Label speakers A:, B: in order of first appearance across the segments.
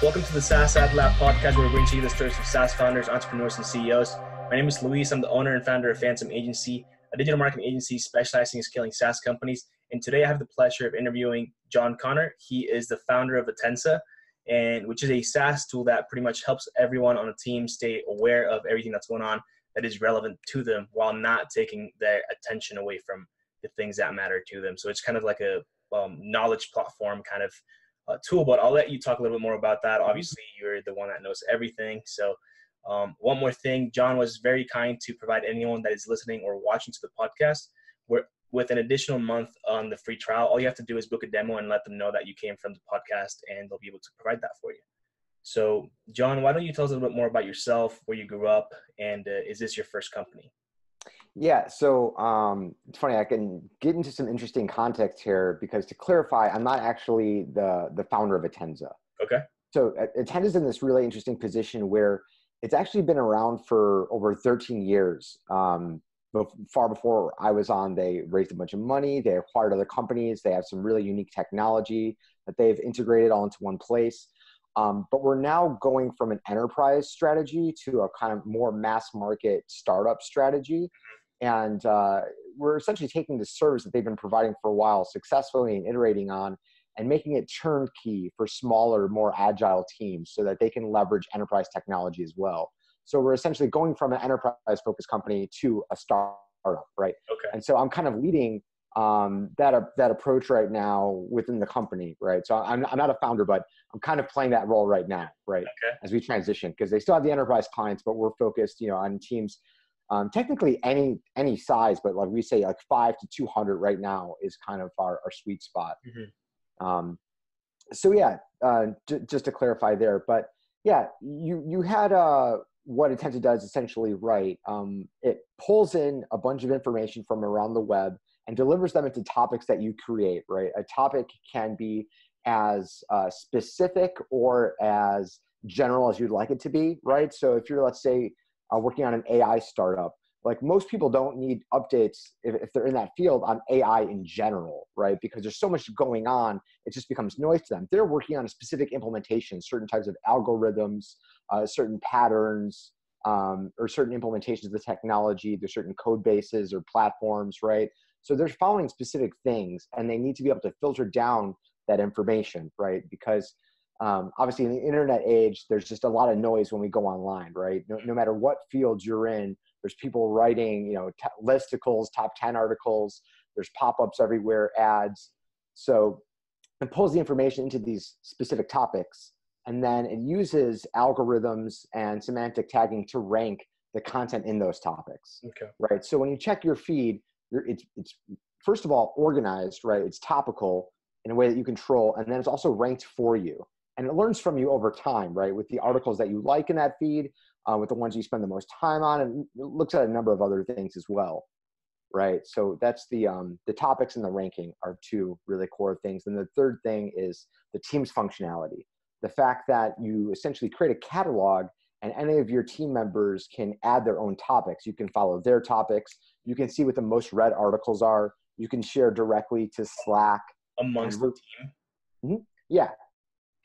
A: Welcome to the SaaS Ad Lab podcast, where we bring to you the stories of SaaS founders, entrepreneurs, and CEOs. My name is Luis. I'm the owner and founder of Phantom Agency, a digital marketing agency specializing in scaling SaaS companies. And today I have the pleasure of interviewing John Connor. He is the founder of Attensa, and which is a SaaS tool that pretty much helps everyone on a team stay aware of everything that's going on that is relevant to them while not taking their attention away from the things that matter to them. So it's kind of like a um, knowledge platform kind of uh, tool, but I'll let you talk a little bit more about that. Obviously, you're the one that knows everything. So, um, one more thing, John was very kind to provide anyone that is listening or watching to the podcast where, with an additional month on the free trial. All you have to do is book a demo and let them know that you came from the podcast, and they'll be able to provide that for you. So, John, why don't you tell us a little bit more about yourself, where you grew up, and uh, is this your first company?
B: Yeah, so um, it's funny. I can get into some interesting context here because to clarify, I'm not actually the the founder of Attensa.
A: Okay.
B: So Attensa's in this really interesting position where it's actually been around for over 13 years. Um, far before I was on, they raised a bunch of money. They acquired other companies. They have some really unique technology that they've integrated all into one place. Um, but we're now going from an enterprise strategy to a kind of more mass market startup strategy. And uh, we're essentially taking the service that they've been providing for a while successfully and iterating on and making it turnkey for smaller more agile teams so that they can leverage enterprise technology as well so we're essentially going from an enterprise focused company to a startup right
A: okay
B: and so i'm kind of leading um, that uh, that approach right now within the company, right? So I'm I'm not a founder, but I'm kind of playing that role right now, right?
A: Okay.
B: As we transition, because they still have the enterprise clients, but we're focused, you know, on teams um, technically any any size, but like we say, like five to two hundred right now is kind of our, our sweet spot. Mm-hmm. Um, so yeah, uh, j- just to clarify there, but yeah, you you had uh, what Attensa does essentially right. Um, it pulls in a bunch of information from around the web and delivers them into topics that you create. Right, a topic can be as uh, specific or as general as you'd like it to be. Right, so if you're let's say uh, working on an AI startup. Like most people don't need updates if, if they're in that field on AI in general, right? Because there's so much going on, it just becomes noise to them. They're working on a specific implementation, certain types of algorithms, uh, certain patterns, um, or certain implementations of the technology. There's certain code bases or platforms, right? So they're following specific things, and they need to be able to filter down that information, right? Because um, obviously in the internet age there's just a lot of noise when we go online right? No, no matter what field you're in there's people writing you know t- listicles top 10 articles. There's pop-ups everywhere ads. So it pulls the information into these specific topics and then it uses algorithms and semantic tagging to rank the content in those topics
A: okay.
B: right? So when you check your feed it's it's first of all organized right? It's topical in a way that you control and then it's also ranked for you and it learns from you over time, right? With the articles that you like in that feed, uh, with the ones you spend the most time on, and looks at a number of other things as well, right? So that's the um, the topics and the ranking are two really core things. And the third thing is the team's functionality, the fact that you essentially create a catalog and any of your team members can add their own topics. You can follow their topics. You can see what the most read articles are. You can share directly to Slack.
A: Amongst the team?
B: Mm-hmm. Yeah,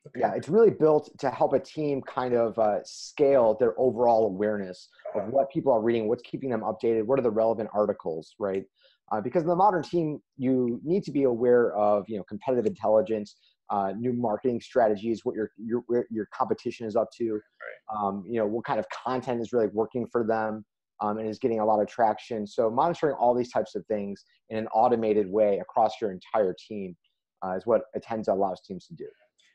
B: Okay. Yeah, it's really built to help a team kind of uh, scale their overall awareness of what people are reading, what's keeping them updated, what are the relevant articles, right? Uh, because in the modern team, you need to be aware of you know competitive intelligence, uh, new marketing strategies, what your your your competition is up to,
A: right.
B: um, you know what kind of content is really working for them. Um, and is getting a lot of traction. So monitoring all these types of things in an automated way across your entire team uh, is what Attensa allows teams to do.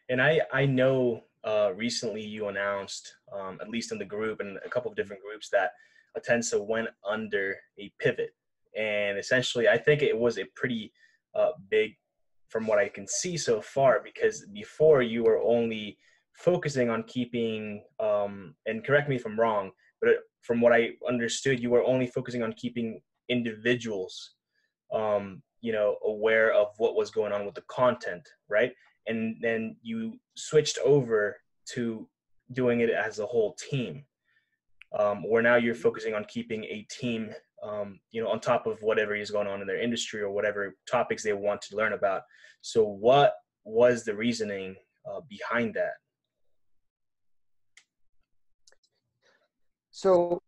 A: And I I know uh, recently you announced, um, at least in the group and a couple of different groups, that Attensa went under a pivot, and essentially I think it was a pretty uh, big, from what I can see so far, because before you were only focusing on keeping, um, and correct me if I'm wrong, but from what I understood, you were only focusing on keeping individuals, um, you know, aware of what was going on with the content, right? and then you switched over to doing it as a whole team. Um, where now you're focusing on keeping a team um, you know on top of whatever is going on in their industry or whatever topics they want to learn about. So what was the reasoning uh, behind that?
B: So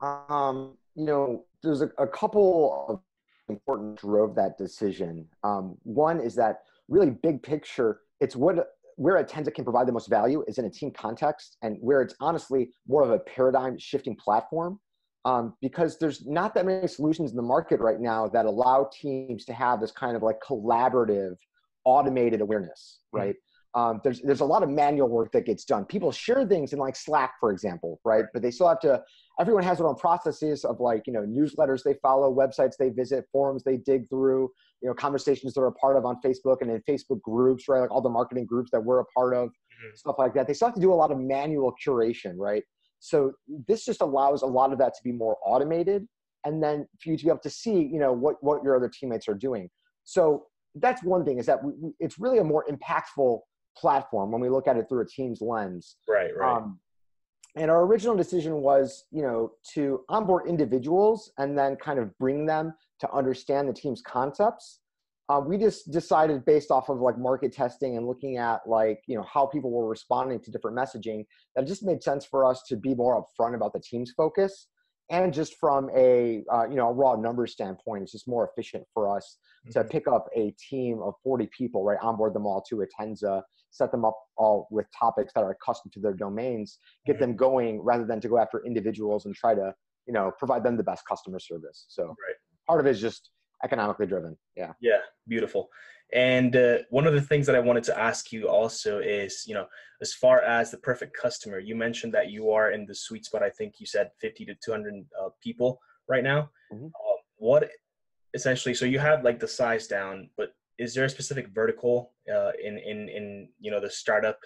B: um, you know there's a, a couple of important drove that decision. Um, one is that really big picture, it's what where Attensa can provide the most value is in a team context and where it's honestly more of a paradigm shifting platform um, because there's not that many solutions in the market right now that allow teams to have this kind of like collaborative automated awareness mm-hmm. right. Um, there's there's a lot of manual work that gets done. People share things in like slack for example right? But they still have to everyone has their own processes of like you know newsletters they follow websites they visit forums they dig through you know conversations they're a part of on facebook and in facebook groups right? Like all the marketing groups that we're a part of mm-hmm. stuff like that. They still have to do a lot of manual curation right? So this just allows a lot of that to be more automated and then for you to be able to see, you know, what, what your other teammates are doing. So that's one thing is that we, it's really a more impactful platform when we look at it through a team's lens.
A: Right, right. Um,
B: and our original decision was, you know, to onboard individuals and then kind of bring them to understand the team's concepts uh, we just decided based off of like market testing and looking at like you know how people were responding to different messaging that it just made sense for us to be more upfront about the team's focus and just from a uh, you know a raw number standpoint it's just more efficient for us mm-hmm. to pick up a team of 40 people right onboard them all to Attensa set them up all with topics that are accustomed to their domains get mm-hmm. them going rather than to go after individuals and try to you know provide them the best customer service so
A: right.
B: part of it is just economically driven. Yeah.
A: Yeah. Beautiful. And uh, one of the things that I wanted to ask you also is, you know, as far as the perfect customer, you mentioned that you are in the sweet spot. I think you said 50 to 200 uh, people right now. Mm-hmm. Uh, what essentially? So you have like the size down, but is there a specific vertical uh, in in in you know the startup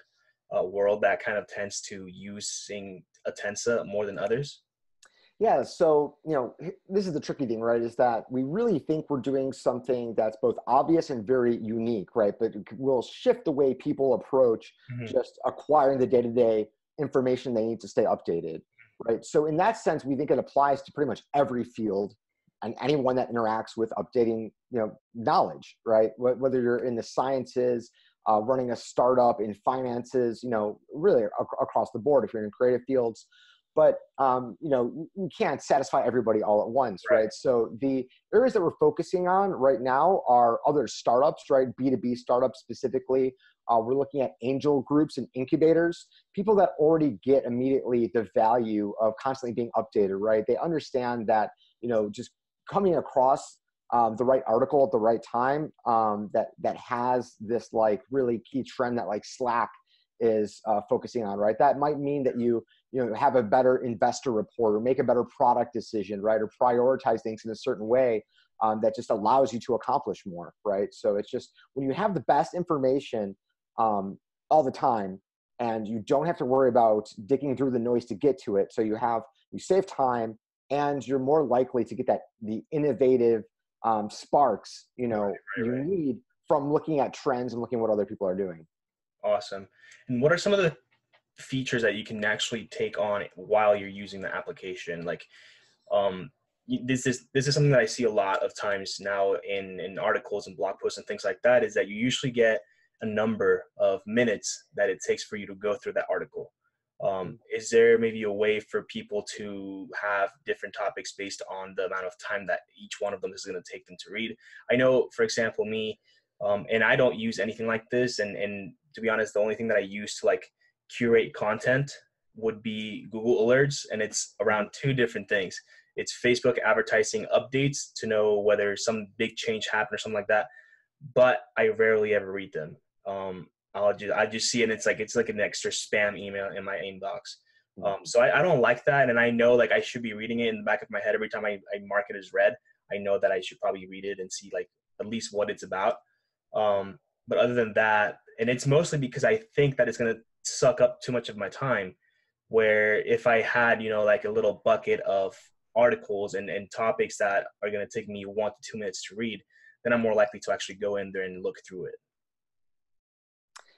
A: uh, world that kind of tends to using Attensa more than others?
B: Yeah, so you know, this is the tricky thing, right? Is that we really think we're doing something that's both obvious and very unique, right? But we'll shift the way people approach mm-hmm. just acquiring the day-to-day information they need to stay updated, right? So in that sense, we think it applies to pretty much every field and anyone that interacts with updating, you know, knowledge, right? Whether you're in the sciences, uh, running a startup in finances, you know, really ac- across the board. If you're in creative fields, but um, you know you can't satisfy everybody all at once right. right. so the areas that we're focusing on right now are other startups right b2b startups specifically uh, we're looking at angel groups and incubators people that already get immediately the value of constantly being updated right they understand that you know just coming across um, the right article at the right time um, that that has this like really key trend that like slack is uh, focusing on right that might mean that you you know have a better investor report or make a better product decision right? Or prioritize things in a certain way um, that just allows you to accomplish more right? So it's just when you have the best information um, all the time and you don't have to worry about digging through the noise to get to it so you have you save time and you're more likely to get that the innovative um, sparks you know right, right, you right. need from looking at trends and looking at what other people are doing.
A: Awesome. And what are some of the features that you can actually take on while you're using the application like um, this is this is something that I see a lot of times now in in articles and blog posts and things like that is that you usually get a number of minutes that it takes for you to go through that article. Um, is there maybe a way for people to have different topics based on the amount of time that each one of them is going to take them to read? I know, for example, me, um, and I don't use anything like this. And and to be honest, the only thing that I use to like curate content would be Google Alerts, and it's around two different things. It's Facebook advertising updates to know whether some big change happened or something like that. But I rarely ever read them. Um, I'll just I just see it. And it's like it's like an extra spam email in my inbox. Hmm. Um, so I, I don't like that, and I know like I should be reading it in the back of my head every time I, I mark it as read. I know that I should probably read it and see like at least what it's about. Um, but other than that, and it's mostly because I think that it's gonna suck up too much of my time where if i had you know like a little bucket of articles and, and topics that are going to take me one to two minutes to read then i'm more likely to actually go in there and look through it.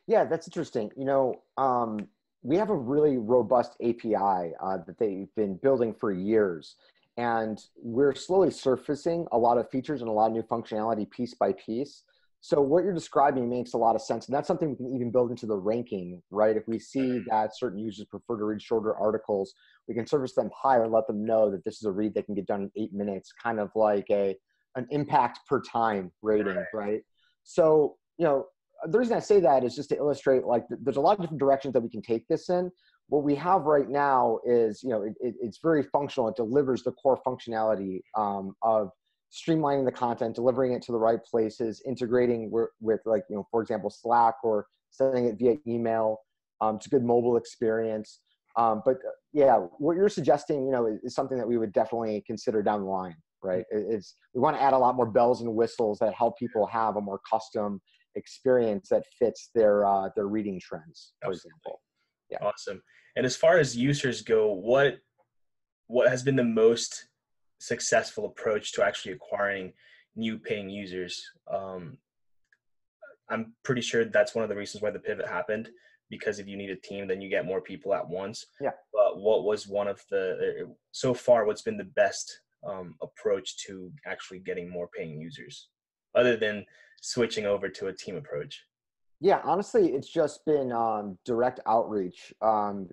B: Yeah that's interesting. You know um, we have a really robust api uh, that they've been building for years and we're slowly surfacing a lot of features and a lot of new functionality piece by piece So what you're describing makes a lot of sense, and that's something we can even build into the ranking, right? If we see that certain users prefer to read shorter articles, we can service them higher and let them know that this is a read they can get done in eight minutes, kind of like a an impact per time rating, right? right? So you know, the reason I say that is just to illustrate like there's a lot of different directions that we can take this in. What we have right now is you know it, it, it's very functional. It delivers the core functionality um, of streamlining the content, delivering it to the right places, integrating with, with like, you know, for example, Slack or sending it via email. Um, it's a good mobile experience. Um, but uh, yeah, what you're suggesting, you know, is, is, something that we would definitely consider down the line, right? It's we want to add a lot more bells and whistles that help people have a more custom experience that fits their uh, their reading trends, for Absolutely. example.
A: Yeah. Awesome. And as far as users go, what what has been the most successful approach to actually acquiring new paying users. Um, I'm pretty sure that's one of the reasons why the pivot happened because if you need a team, then you get more people at once.
B: Yeah.
A: But what was one of the uh, so far? What's been the best um, approach to actually getting more paying users, other than switching over to a team approach?
B: Yeah, honestly, it's just been um, direct outreach. Um,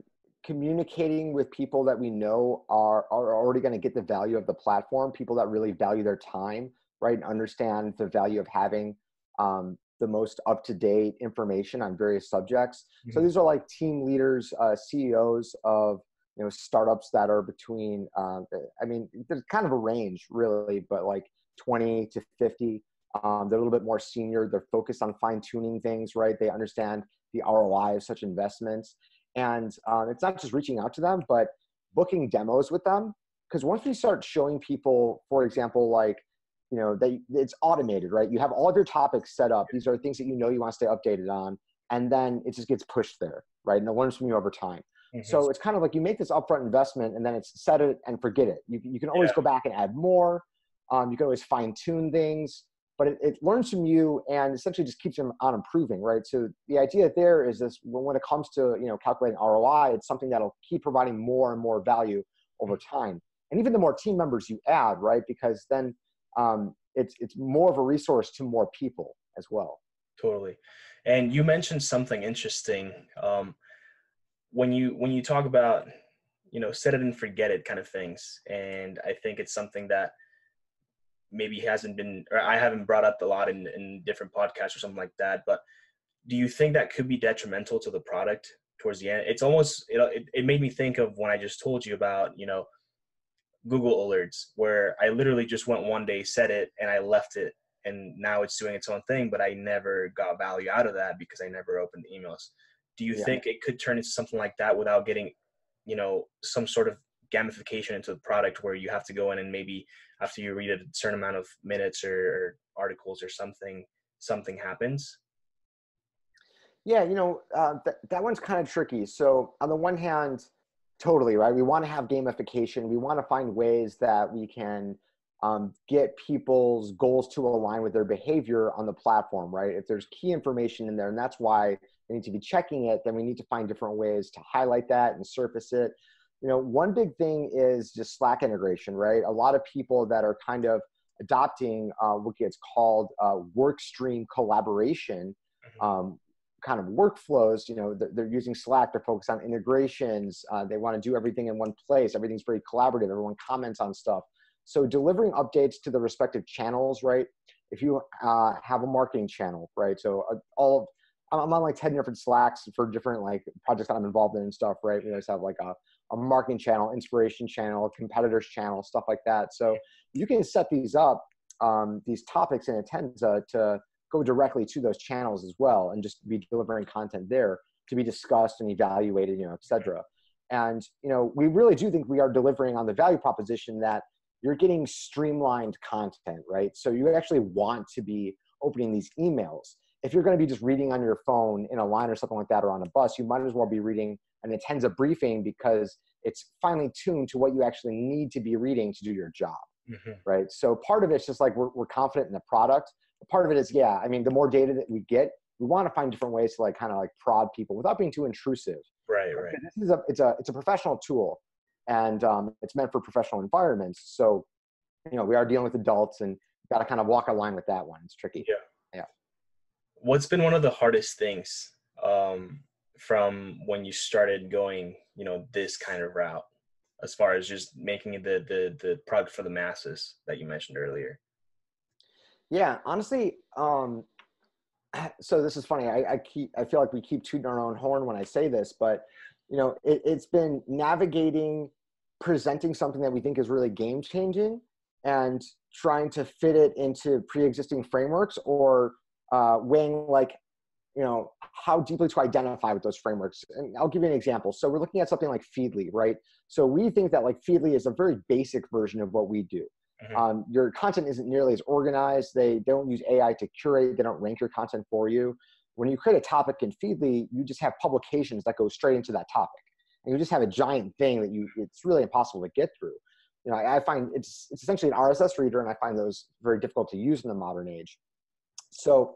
B: communicating with people that we know are, are already going to get the value of the platform, people that really value their time, right, and understand the value of having um, the most up to date information on various subjects. Mm-hmm. So these are like team leaders, uh, CEOs of you know startups that are between. Uh, I mean, there's kind of a range really, but like 20 to 50. Um, they're a little bit more senior. They're focused on fine tuning things, right? They understand the ROI of such investments. And um, it's not just reaching out to them, but booking demos with them. Because once we start showing people, for example, like, you know, they, it's automated, right? You have all of your topics set up. These are things that you know you want to stay updated on. And then it just gets pushed there, right? And it learns from you over time. Mm-hmm. So it's kind of like you make this upfront investment and then it's set it and forget it. You, you can always yeah. go back and add more. Um, you can always fine tune things but it, it, learns from you and essentially just keeps them on improving, right? So the idea there is this: when it comes to you know calculating ROI, it's something that'll keep providing more and more value over time. And even the more team members you add, right? Because then um, it's it's more of a resource to more people as well.
A: Totally. And you mentioned something interesting um, when you when you talk about you know set it and forget it kind of things, and I think it's something that maybe hasn't been or I haven't brought up a lot in, in different podcasts or something like that. But do you think that could be detrimental to the product towards the end? It's almost it, it made me think of when I just told you about you know Google alerts where I literally just went one day, set it, and I left it, and now it's doing its own thing. But I never got value out of that because I never opened emails. Do you yeah. think it could turn into something like that without getting, you know, some sort of gamification into the product where you have to go in and maybe after you read a certain amount of minutes or, or articles or something something happens?
B: Yeah you know uh, th- that one's kind of tricky. So on the one hand totally right? We want to have gamification. We want to find ways that we can um, get people's goals to align with their behavior on the platform right? If there's key information in there and that's why they need to be checking it then we need to find different ways to highlight that and surface it you know, one big thing is just Slack integration, right? A lot of people that are kind of adopting uh, what gets called uh, work stream collaboration mm-hmm. um, kind of workflows. You know, they're, they're, using Slack to focus on integrations. Uh, they want to do everything in one place. Everything's very collaborative. Everyone comments on stuff. So delivering updates to the respective channels, right? If you uh, have a marketing channel, right? So uh, all of, I'm on like 10 different Slacks for different like projects that I'm involved in and stuff, right? We always have like a a marketing channel, inspiration channel, competitors channel, stuff like that. So you can set these up, um, these topics in Attensa to go directly to those channels as well, and just be delivering content there to be discussed and evaluated, you know, et cetera. And you know, we really do think we are delivering on the value proposition that you're getting streamlined content, right? So you actually want to be opening these emails. If you're going to be just reading on your phone in a line or something like that, or on a bus, you might as well be reading and Attensa briefing because it's finely tuned to what you actually need to be reading to do your job mm-hmm. right? So part of it's just like we're, we're confident in the product. Part of it is yeah i mean the more data that we get we want to find different ways to like kind of like prod people without being too intrusive.
A: Right right.
B: this is a it's a it's a professional tool and um, it's meant for professional environments. So you know we are dealing with adults and got to kind of walk a line with that one. It's tricky.
A: Yeah.
B: Yeah.
A: What's been one of the hardest things um, from when you started going, you know, this kind of route, as far as just making the the the product for the masses that you mentioned earlier?
B: Yeah, honestly, um, so this is funny. I, I keep I feel like we keep tooting our own horn when I say this, but you know, it, it's been navigating presenting something that we think is really game changing and trying to fit it into pre-existing frameworks or uh, weighing like you know how deeply to identify with those frameworks. And i'll give you an example. So we're looking at something like feedly right? So we think that like feedly is a very basic version of what we do. Mm-hmm. um, your content isn't nearly as organized. They don't use ai to curate. They don't rank your content for you. When you create a topic in feedly you just have publications that go straight into that topic. And you just have a giant thing that you it's really impossible to get through. You know i, I find it's it's essentially an rss reader and i find those very difficult to use in the modern age. So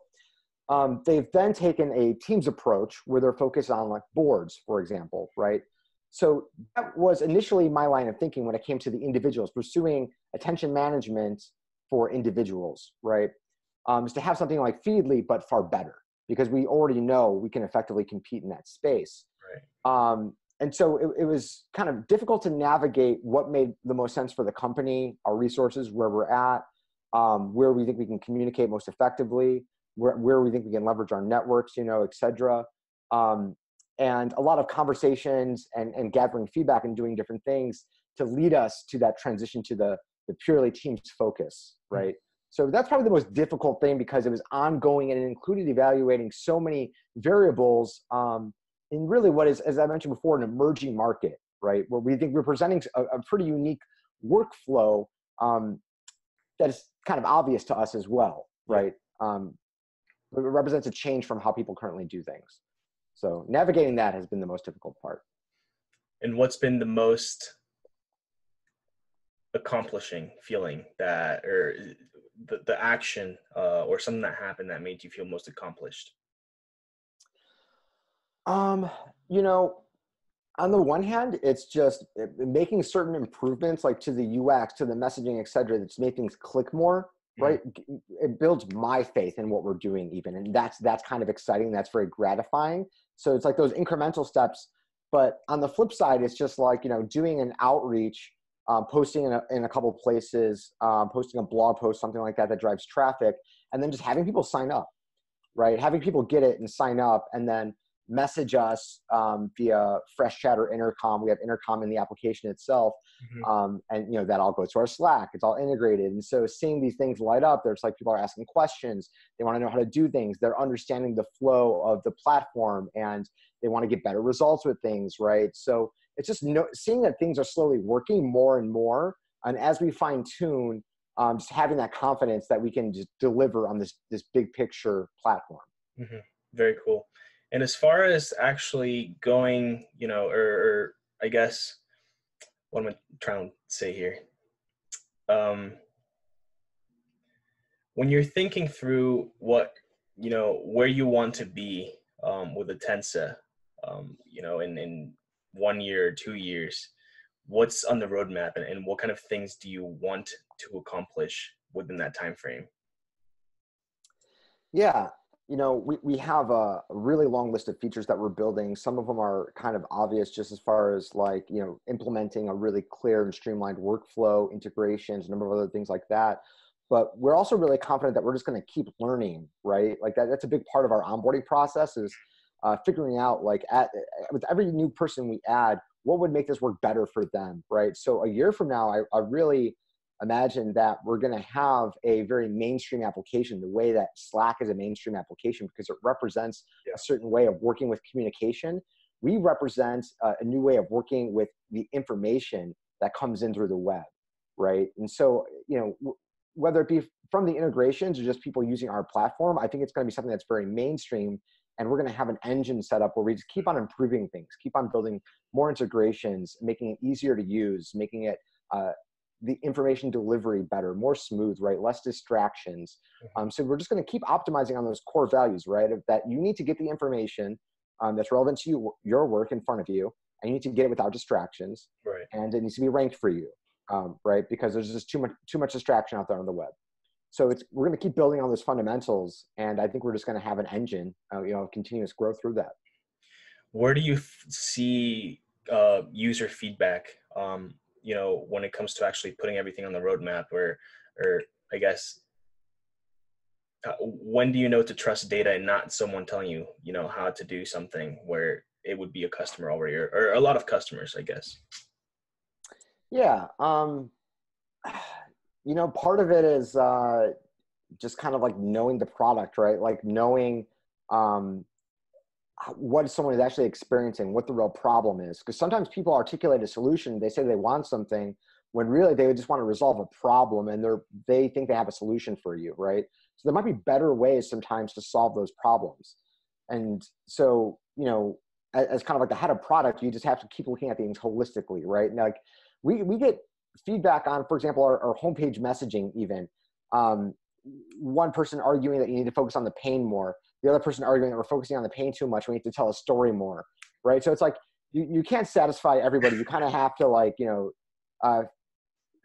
B: um, they've then taken a teams approach where they're focused on like boards, for example, right? So that was initially my line of thinking when it came to the individuals, pursuing attention management for individuals, right? Um, is to have something like Feedly, but far better because we already know we can effectively compete in that space. Right. Um, and so it, it was kind of difficult to navigate what made the most sense for the company, our resources, where we're at, um, where we think we can communicate most effectively, where, where we think we can leverage our networks, you know, et cetera. Um, and a lot of conversations and, and gathering feedback and doing different things to lead us to that transition to the, the purely teams focus, hmm. right? So that's probably the most difficult thing because it was ongoing and it included evaluating so many variables um, in really what is, as I mentioned before, an emerging market, right? Where we think we're presenting a, a pretty unique workflow um, that is kind of obvious to us as well, right? Um, it represents a change from how people currently do things. So navigating that has been the most difficult part.
A: And what's been the most accomplishing feeling that, or the, the action uh, or something that happened that made you feel most accomplished?
B: Um, you know, on the one hand, it's just making certain improvements like to the UX, to the messaging, et cetera, that's made things click more. Right? It builds my faith in what we're doing even and that's that's kind of exciting that's very gratifying. So it's like those incremental steps but on the flip side it's just like you know doing an outreach um, posting in a, in a couple places um, posting a blog post something like that that drives traffic and then just having people sign up right? Having people get it and sign up and then message us um, via fresh chat or intercom. We have intercom in the application itself mm-hmm. um, and you know that all goes to our slack. It's all integrated. And so seeing these things light up there's like people are asking questions. They want to know how to do things. They're understanding the flow of the platform and they want to get better results with things right? So it's just no, seeing that things are slowly working more and more and as we fine tune um, just having that confidence that we can just deliver on this this big picture platform.
A: Mm-hmm. very cool and as far as actually going, you know, or, or I guess what am I trying to say here? Um, when you're thinking through what you know where you want to be um, with Attensa, um, you know, in in one year or two years, what's on the roadmap, and, and what kind of things do you want to accomplish within that time frame?
B: Yeah, you know, we, we have a really long list of features that we're building. Some of them are kind of obvious just as far as like, you know, implementing a really clear and streamlined workflow, integrations, a number of other things like that. But we're also really confident that we're just going to keep learning, right? Like that, that's a big part of our onboarding process is uh, figuring out like at, with every new person we add, what would make this work better for them, right? So a year from now, I, I really imagine that we're going to have a very mainstream application the way that slack is a mainstream application because it represents yeah. a certain way of working with communication we represent uh, a new way of working with the information that comes in through the web right and so you know w- whether it be from the integrations or just people using our platform i think it's going to be something that's very mainstream and we're going to have an engine set up where we just keep on improving things keep on building more integrations making it easier to use making it uh, the information delivery better, more smooth, right? Less distractions. Mm-hmm. Um, so we're just going to keep optimizing on those core values, right? Of that you need to get the information um, that's relevant to you, your work in front of you, and you need to get it without distractions,
A: right?
B: And it needs to be ranked for you, um, right? Because there's just too much too much distraction out there on the web. so it's we're going to keep building on those fundamentals, and I think we're just going to have an engine, uh, you know, of continuous growth through that.
A: Where do you f- see uh, user feedback? Um, you know, when it comes to actually putting everything on the roadmap, or, or I guess, uh, when do you know to trust data and not someone telling you, you know, how to do something where it would be a customer already, or, or a lot of customers, I guess.
B: Yeah. Um, you know, part of it is uh, just kind of like knowing the product, right? Like knowing um, what someone is actually experiencing, what the real problem is. Because sometimes people articulate a solution, they say they want something, when really they just want to resolve a problem and they're they think they have a solution for you, right? So there might be better ways sometimes to solve those problems. And so, you know, as, as kind of like the head of product, you just have to keep looking at things holistically, right? And like we we get feedback on, for example, our, our homepage messaging even. Um, one person arguing that you need to focus on the pain more, the other person arguing that we're focusing on the pain too much, we need to tell a story more, right? So it's like you, you can't satisfy everybody. You kind of have to like, you know, uh,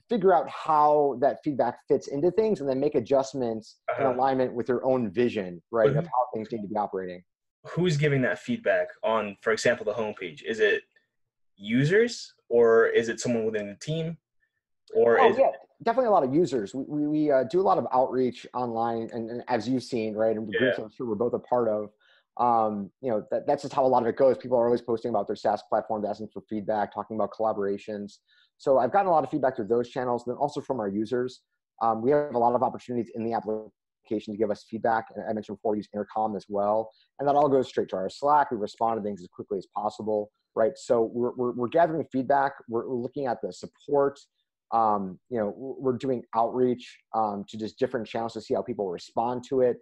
B: figure out how that feedback fits into things and then make adjustments uh-huh. in alignment with your own vision, right, of how things need to be operating.
A: Who's giving that feedback on, for example, the homepage? Is it users or is it someone within the team? Or
B: oh,
A: is
B: yeah, definitely a lot of users. We, we, we uh, do a lot of outreach online, and, and, as you've seen, right, and the yeah. groups I'm sure we're both a part of. Um, you know, that, that's just how a lot of it goes. People are always posting about their SaaS platforms, asking for feedback, talking about collaborations. So I've gotten a lot of feedback through those channels, and then also from our users. Um, we have a lot of opportunities in the application to give us feedback. And I mentioned before, use Intercom as well, and that all goes straight to our Slack. We respond to things as quickly as possible, right? So we're, we're, we're gathering feedback. We're, we're looking at the support um, you know we're doing outreach um, to just different channels to see how people respond to it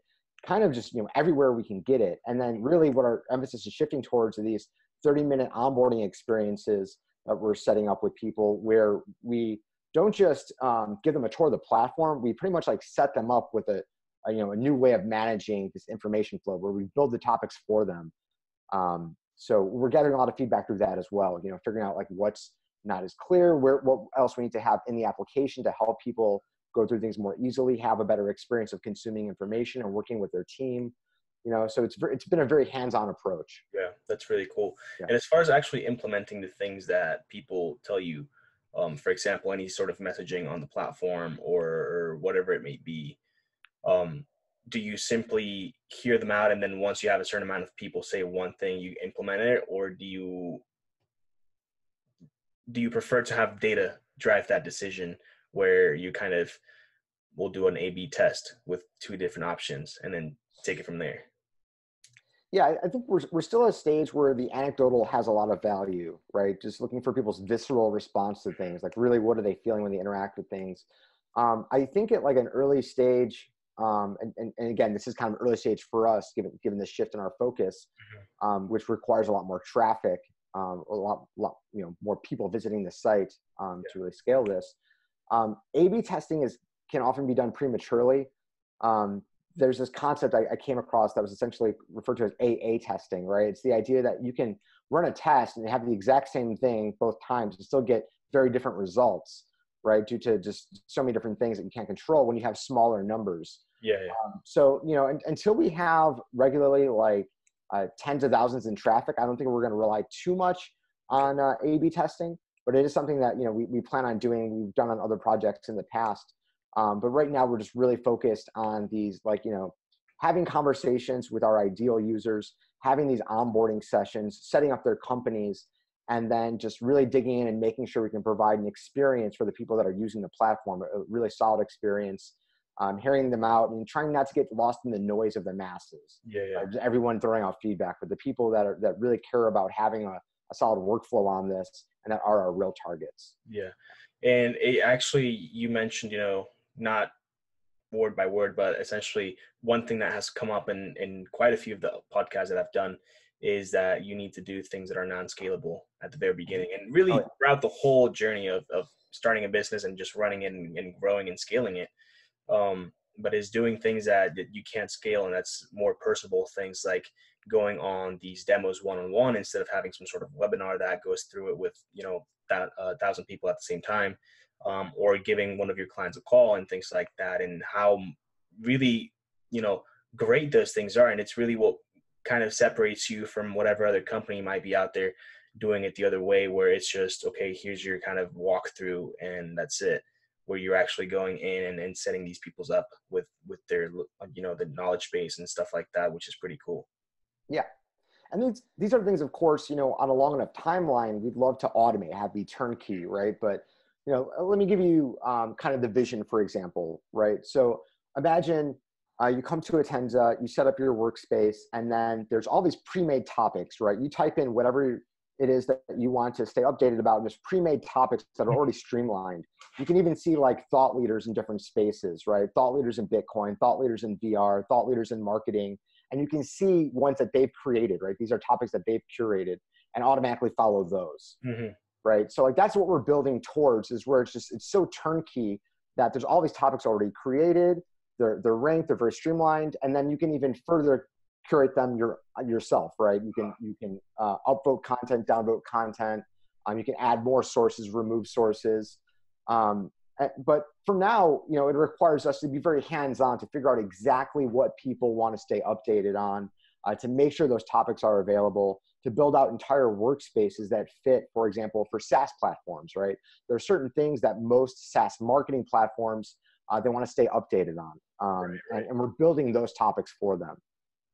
B: kind of just you know everywhere we can get it. And then really what our emphasis is shifting towards are these 30 minute onboarding experiences that we're setting up with people where we don't just um, give them a tour of the platform. We pretty much like set them up with a, a, you know a new way of managing this information flow where we build the topics for them. Um, so we're gathering a lot of feedback through that as well you know figuring out like what's not as clear, where what else we need to have in the application to help people go through things more easily, have a better experience of consuming information and working with their team. You know, so it's it's been a very hands-on approach.
A: Yeah, that's really cool. Yeah. And as far as actually implementing the things that people tell you, um, for example, any sort of messaging on the platform or, or whatever it may be, um, do you simply hear them out and then once you have a certain amount of people say one thing, you implement it, or do you do you prefer to have data drive that decision where you kind of will do an A B test with two different options and then take it from there?
B: Yeah, I think we're, we're still at a stage where the anecdotal has a lot of value, right? Just looking for people's visceral response to things, like really what are they feeling when they interact with things. Um, I think at like an early stage, um, and, and, and, again, this is kind of early stage for us, given given the shift in our focus, mm-hmm. um, which requires a lot more traffic um, a lot, lot, you know, more people visiting the site um, yeah. to really scale this. Um, A/B testing is can often be done prematurely. Um, there's this concept I, I, came across that was essentially referred to as AA testing, right? It's the idea that you can run a test and have the exact same thing both times and still get very different results, right? Due to just so many different things that you can't control when you have smaller numbers.
A: Yeah. yeah.
B: Um, so you know, until we have regularly like uh, tens of thousands in traffic. I don't think we're going to rely too much on uh, A/B testing, but it is something that you know we, we plan on doing. We've done on other projects in the past, um, but right now we're just really focused on these like you know having conversations with our ideal users, having these onboarding sessions, setting up their companies, and then just really digging in and making sure we can provide an experience for the people that are using the platform, a really solid experience um, hearing them out and trying not to get lost in the noise of the masses.
A: Yeah, yeah.
B: Everyone throwing out feedback, but the people that are that really care about having a, a solid workflow on this and that are our real targets.
A: Yeah, and it actually you mentioned you know not word by word, but essentially one thing that has come up in in quite a few of the podcasts that I've done is that you need to do things that are non-scalable at the very beginning and really oh, yeah. throughout the whole journey of, of starting a business and just running it and, and growing and scaling it um, but is doing things that, that you can't scale and that's more personable things like going on these demos one on one instead of having some sort of webinar that goes through it with you know that a uh, thousand people at the same time, um, or giving one of your clients a call and things like that, and how really you know great those things are, and it's really what kind of separates you from whatever other company might be out there doing it the other way, where it's just okay, here's your kind of walkthrough and that's it where you're actually going in and, and setting these people's up with with their you know the knowledge base and stuff like that which is pretty cool.
B: Yeah. And these these are things of course you know on a long enough timeline we'd love to automate have be turnkey right? But you know let me give you um, kind of the vision for example right? So imagine uh, you come to Attensa, you set up your workspace, and then there's all these pre-made topics, right? You type in whatever it is that you want to stay updated about. And there's pre-made topics that are already streamlined. You can even see like thought leaders in different spaces, right? Thought leaders in Bitcoin, thought leaders in VR, thought leaders in marketing. And you can see ones that they've created, right? These are topics that they've curated and automatically follow those. Mm-hmm. Right. So like that's what we're building towards is where it's just it's so turnkey that there's all these topics already created. They're they're ranked, they're very streamlined, and then you can even further curate them your, yourself, right? You can you can uh, upvote content, downvote content. Um, you can add more sources, remove sources. Um, but for now, you know, it requires us to be very hands-on to figure out exactly what people want to stay updated on, uh, to make sure those topics are available, to build out entire workspaces that fit, for example, for SaaS platforms, right? There are certain things that most SaaS marketing platforms uh, they want to stay updated on, um, right, right. And, and we're building those topics for them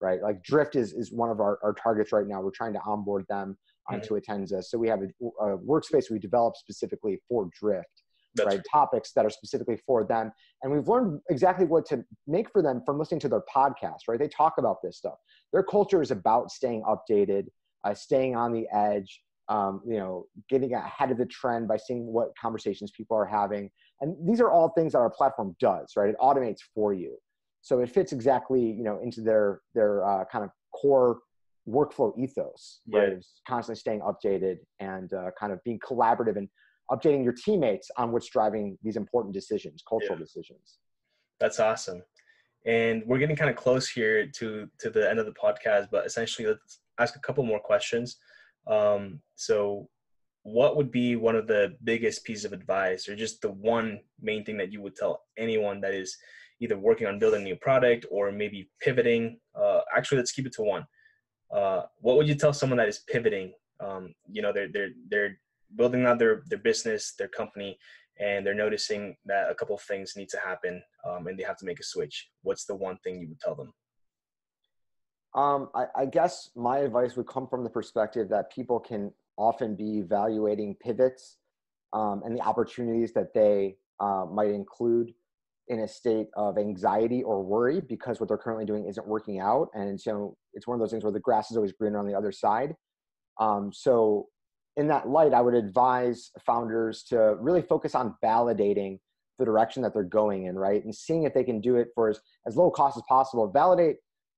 B: right? Like Drift is, is one of our, our targets right now. We're trying to onboard them onto mm-hmm. Attensa. So we have a, a, workspace we developed specifically for Drift, That's right? Topics that are specifically for them. And we've learned exactly what to make for them from listening to their podcast, right? They talk about this stuff. Their culture is about staying updated, uh, staying on the edge, um, you know, getting ahead of the trend by seeing what conversations people are having. And these are all things that our platform does, right? It automates for you. So it fits exactly, you know, into their their uh, kind of core workflow ethos, yeah. It's constantly staying updated and uh, kind of being collaborative and updating your teammates on what's driving these important decisions, cultural yeah. decisions.
A: That's awesome. And we're getting kind of close here to to the end of the podcast, but essentially, let's ask a couple more questions. Um, so, what would be one of the biggest pieces of advice, or just the one main thing that you would tell anyone that is either working on building a new product or maybe pivoting. Uh, actually, let's keep it to one. Uh, what would you tell someone that is pivoting? Um, you know, they're they're they're building out their their business, their company, and they're noticing that a couple of things need to happen, um, and they have to make a switch. What's the one thing you would tell them?
B: Um, I, I guess my advice would come from the perspective that people can often be evaluating pivots um, and the opportunities that they uh, might include in a state of anxiety or worry because what they're currently doing isn't working out. And so it's one of those things where the grass is always greener on the other side. Um, so, in that light, I would advise founders to really focus on validating the direction that they're going in, right? And seeing if they can do it for as, as low cost as possible. Validate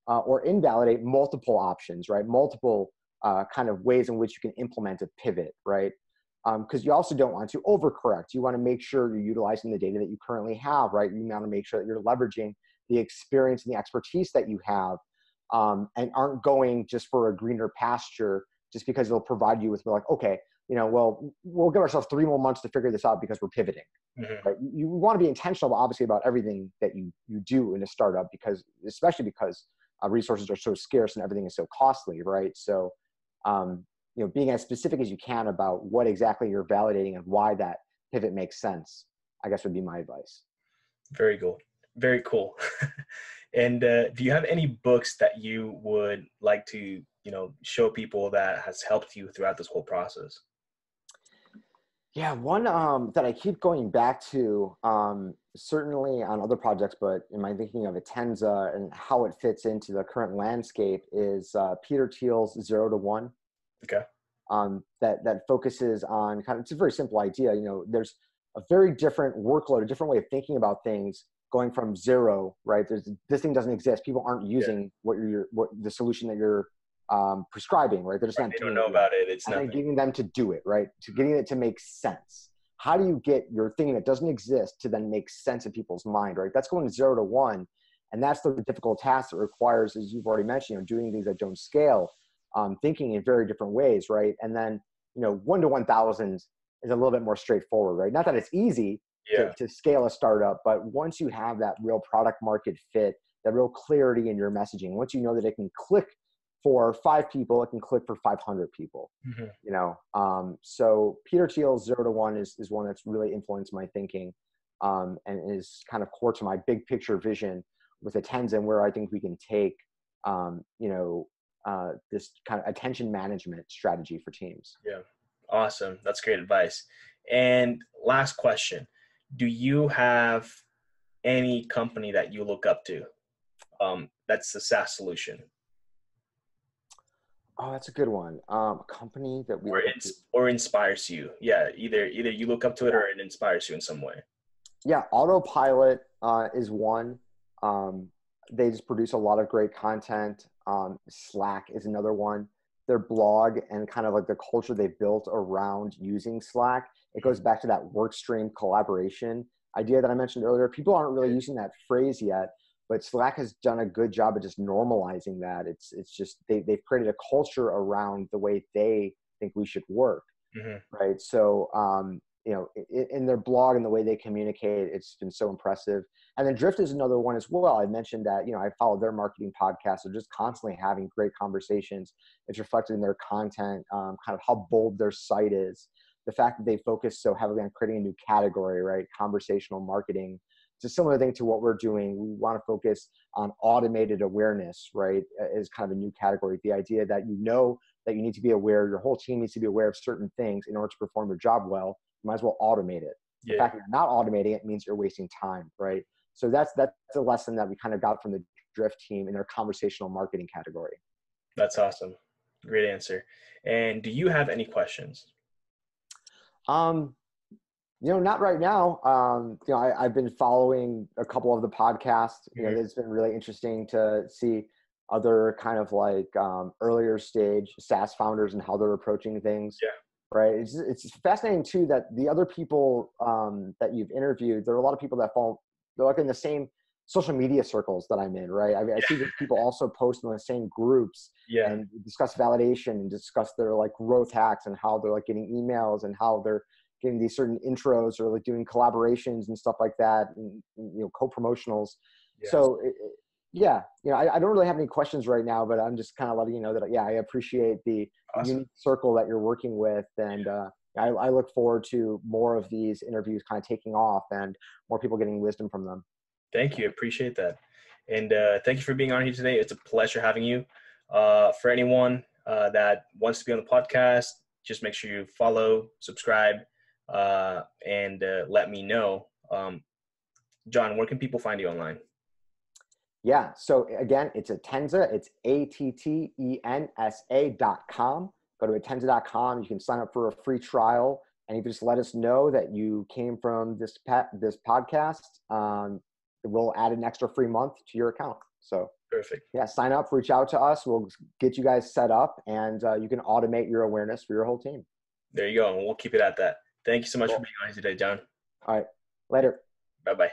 B: uh, or invalidate multiple options, right? Multiple uh, kind of ways in which you can implement a pivot, right? Because um, you also don't want to overcorrect. You want to make sure you're utilizing the data that you currently have, right? You want to make sure that you're leveraging the experience and the expertise that you have um, and aren't going just for a greener pasture just because it'll provide you with like, okay, you know, well, we'll give ourselves three more months to figure this out because we're pivoting. Mm-hmm. Right? You want to be intentional, obviously, about everything that you you do in a startup because, especially because uh, resources are so scarce and everything is so costly, right? So, um, you know being as specific as you can about what exactly you're validating and why that pivot makes sense i guess would be my advice.
A: Very cool. Very cool. And uh, do you have any books that you would like to you know show people that has helped you throughout this whole process?
B: Yeah one um, that i keep going back to um, certainly on other projects but in my thinking of attensa and how it fits into the current landscape is uh, peter thiel's zero to one
A: Okay.
B: Um, that that focuses on kind of it's a very simple idea. You know, there's a very different workload, a different way of thinking about things going from zero, right? There's this thing doesn't exist. People aren't using yeah. what you're what the solution that you're um, prescribing, right?
A: They're just right, not. They don't know about it. It's
B: and getting them to do it, right? To getting it to make sense. How do you get your thing that doesn't exist to then make sense in people's mind, right? That's going zero to one, And that's the difficult task that requires, as you've already mentioned, you know, doing things that don't scale, um, thinking in very different ways, right? And then, you know, one to 1,000 is a little bit more straightforward, right? Not that it's easy yeah. to, to scale a startup, but once you have that real product market fit, that real clarity in your messaging, once you know that it can click for five people, it can click for 500 people. Mm-hmm. You know, um, so Peter Thiel's zero to one is is one that's really influenced my thinking, um, and is kind of core to my big picture vision with Attensa and where I think we can take, um, you know, uh, this kind of attention management strategy for teams.
A: Yeah, awesome. That's great advice. And last question: Do you have any company that you look up to? Um, that's the SaaS solution.
B: Oh, that's a good one. Um, a company that we
A: or, ins- or inspires you. Yeah, either either you look up to it or it inspires you in some way.
B: Yeah, Autopilot uh, is one. Um, they just produce a lot of great content. Um, Slack is another one. Their blog and kind of like the culture they built around using Slack. It goes back to that work stream collaboration idea that I mentioned earlier. People aren't really using that phrase yet, but Slack has done a good job of just normalizing that. It's it's just they they've created a culture around the way they think we should work, mm-hmm. right? So um, you know, in, in, their blog and the way they communicate, it's been so impressive. And then Drift is another one as well. I mentioned that you know I follow their marketing podcast. They're just constantly having great conversations. It's reflected in their content, um, kind of how bold their site is. The fact that they focus so heavily on creating a new category, right? Conversational marketing it's a similar thing to what we're doing. We want to focus on automated awareness, right? Is kind of a new category. The idea that you know that you need to be aware, your whole team needs to be aware of certain things in order to perform your job well. You might as well automate it. Yeah. The fact that you're not automating it means you're wasting time, right? So that's that's a lesson that we kind of got from the Drift team in their conversational marketing category.
A: That's awesome. Great answer. And do you have any questions?
B: Um, you know, not right now. Um, you know, I, have been following a couple of the podcasts. You know, mm-hmm. it's been really interesting to see other kind of like um, earlier stage SaaS founders and how they're approaching things.
A: Yeah.
B: Right. It's, it's fascinating too that the other people um, that you've interviewed, there are a lot of people that fall, they're like in the same social media circles that I'm in, right? I, mean, I see that people also post in the same groups
A: yeah.
B: and discuss validation and discuss their like growth hacks and how they're like getting emails and how they're getting these certain intros or like doing collaborations and stuff like that and you know co-promotionals so it, yeah you know I, I, don't really have any questions right now but i'm just kind of letting you know that yeah i appreciate the awesome. unique circle that you're working with and uh, I, I look forward to more of these interviews kind of taking off and more people getting wisdom from them
A: thank you appreciate that and uh, thank you for being on here today it's a pleasure having you uh, for anyone uh, that wants to be on the podcast just make sure you follow subscribe uh, and uh, let me know. Um, John, where can people find you online?
B: Yeah. So again, it's Attensa. It's A T T E N S A dot com. Go to Attensa.com. You can sign up for a free trial. And you can just let us know that you came from this pet, this podcast. Um, we'll add an extra free month to your account. So
A: perfect.
B: Yeah, sign up, reach out to us. We'll get you guys set up, and uh, you can automate your awareness for your whole team.
A: There you go, and we'll keep it at that. Thank you so much cool. for being on today, John.
B: All right. Later.
A: Bye bye.